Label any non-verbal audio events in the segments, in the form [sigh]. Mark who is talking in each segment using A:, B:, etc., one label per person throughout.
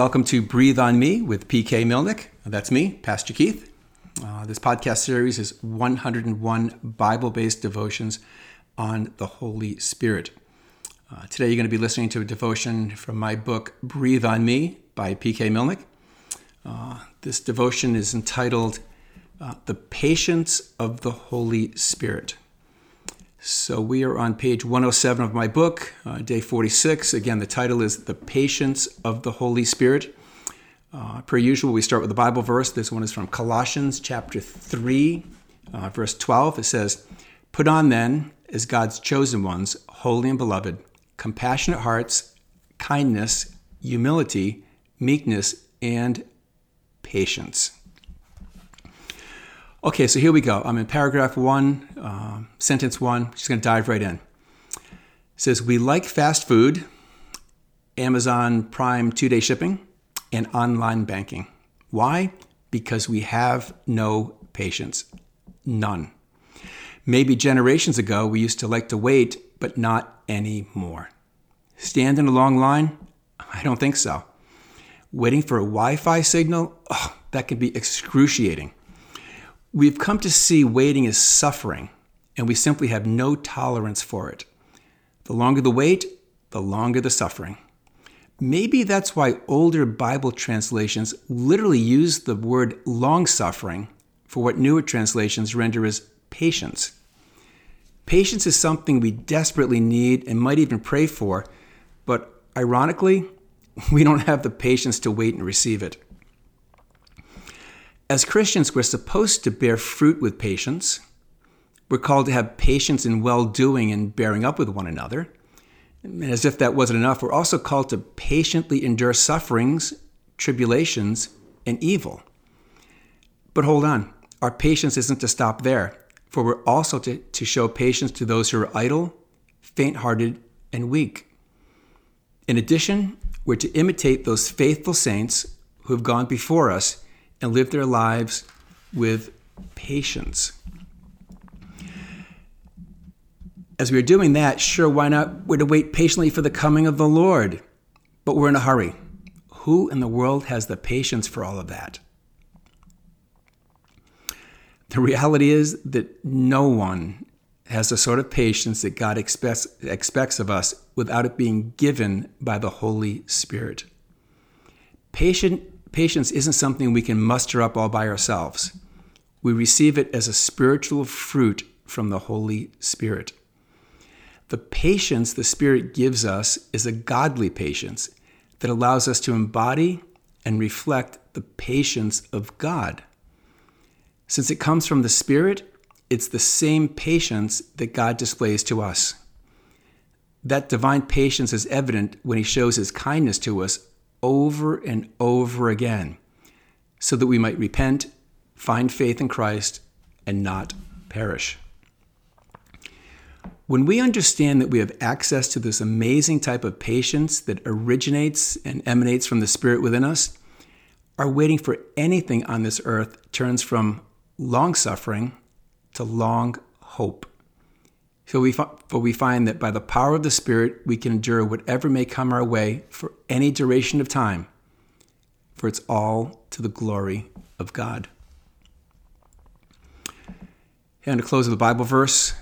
A: Welcome to Breathe on Me with PK Milnick. That's me, Pastor Keith. Uh, this podcast series is 101 Bible based devotions on the Holy Spirit. Uh, today, you're going to be listening to a devotion from my book, Breathe on Me by PK Milnick. Uh, this devotion is entitled uh, The Patience of the Holy Spirit. So we are on page 107 of my book, uh, day 46. Again, the title is The Patience of the Holy Spirit. Uh, per usual, we start with a Bible verse. This one is from Colossians chapter 3, uh, verse 12. It says, Put on then, as God's chosen ones, holy and beloved, compassionate hearts, kindness, humility, meekness, and patience. Okay, so here we go. I'm in paragraph one, uh, sentence one. Just going to dive right in. It says, We like fast food, Amazon Prime two day shipping, and online banking. Why? Because we have no patience. None. Maybe generations ago, we used to like to wait, but not anymore. Stand in a long line? [laughs] I don't think so. Waiting for a Wi Fi signal? Oh, that can be excruciating. We've come to see waiting as suffering, and we simply have no tolerance for it. The longer the wait, the longer the suffering. Maybe that's why older Bible translations literally use the word long suffering for what newer translations render as patience. Patience is something we desperately need and might even pray for, but ironically, [laughs] we don't have the patience to wait and receive it. As Christians, we're supposed to bear fruit with patience. We're called to have patience in well doing and bearing up with one another. And as if that wasn't enough, we're also called to patiently endure sufferings, tribulations, and evil. But hold on, our patience isn't to stop there, for we're also to, to show patience to those who are idle, faint hearted, and weak. In addition, we're to imitate those faithful saints who have gone before us and live their lives with patience. As we are doing that, sure, why not? We're to wait patiently for the coming of the Lord, but we're in a hurry. Who in the world has the patience for all of that? The reality is that no one has the sort of patience that God expects, expects of us without it being given by the Holy Spirit. Patient Patience isn't something we can muster up all by ourselves. We receive it as a spiritual fruit from the Holy Spirit. The patience the Spirit gives us is a godly patience that allows us to embody and reflect the patience of God. Since it comes from the Spirit, it's the same patience that God displays to us. That divine patience is evident when He shows His kindness to us over and over again so that we might repent, find faith in Christ, and not perish. When we understand that we have access to this amazing type of patience that originates and emanates from the Spirit within us, our waiting for anything on this earth turns from long suffering to long hope. For we, for we find that by the power of the Spirit, we can endure whatever may come our way for any duration of time, for it's all to the glory of God. And to close with a Bible verse,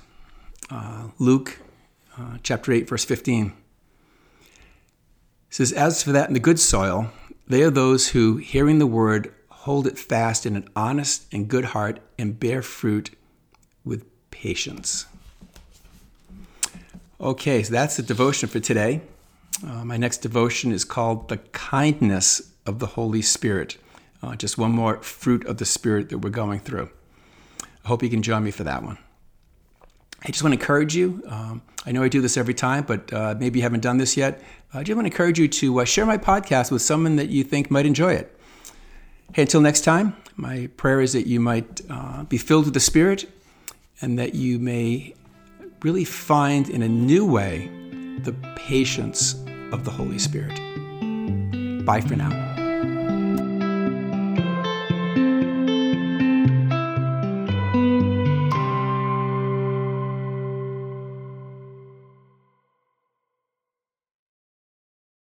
A: uh, Luke uh, chapter 8, verse 15. It says, As for that in the good soil, they are those who, hearing the word, hold it fast in an honest and good heart and bear fruit with patience. Okay, so that's the devotion for today. Uh, my next devotion is called The Kindness of the Holy Spirit. Uh, just one more fruit of the Spirit that we're going through. I hope you can join me for that one. I just want to encourage you. Um, I know I do this every time, but uh, maybe you haven't done this yet. I just want to encourage you to uh, share my podcast with someone that you think might enjoy it. Hey, until next time, my prayer is that you might uh, be filled with the Spirit and that you may really find in a new way the patience of the Holy Spirit. Bye for now.